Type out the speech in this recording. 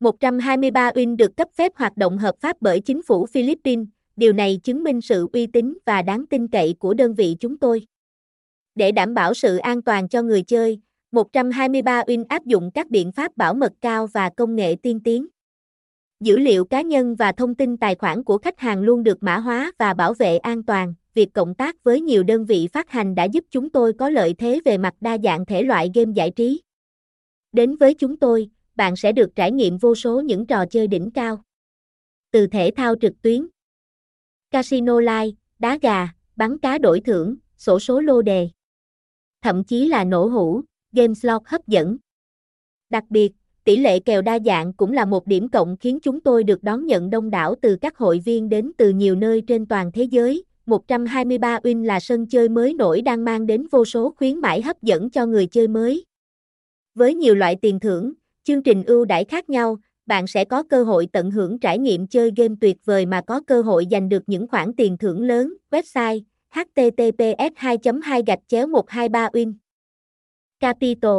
123 Win được cấp phép hoạt động hợp pháp bởi chính phủ Philippines, điều này chứng minh sự uy tín và đáng tin cậy của đơn vị chúng tôi. Để đảm bảo sự an toàn cho người chơi, 123 Win áp dụng các biện pháp bảo mật cao và công nghệ tiên tiến. Dữ liệu cá nhân và thông tin tài khoản của khách hàng luôn được mã hóa và bảo vệ an toàn. Việc cộng tác với nhiều đơn vị phát hành đã giúp chúng tôi có lợi thế về mặt đa dạng thể loại game giải trí. Đến với chúng tôi, bạn sẽ được trải nghiệm vô số những trò chơi đỉnh cao. Từ thể thao trực tuyến, casino live, đá gà, bắn cá đổi thưởng, sổ số lô đề. Thậm chí là nổ hũ, game slot hấp dẫn. Đặc biệt, tỷ lệ kèo đa dạng cũng là một điểm cộng khiến chúng tôi được đón nhận đông đảo từ các hội viên đến từ nhiều nơi trên toàn thế giới. 123 Win là sân chơi mới nổi đang mang đến vô số khuyến mãi hấp dẫn cho người chơi mới. Với nhiều loại tiền thưởng, chương trình ưu đãi khác nhau, bạn sẽ có cơ hội tận hưởng trải nghiệm chơi game tuyệt vời mà có cơ hội giành được những khoản tiền thưởng lớn. Website https 2 2 123 win Capital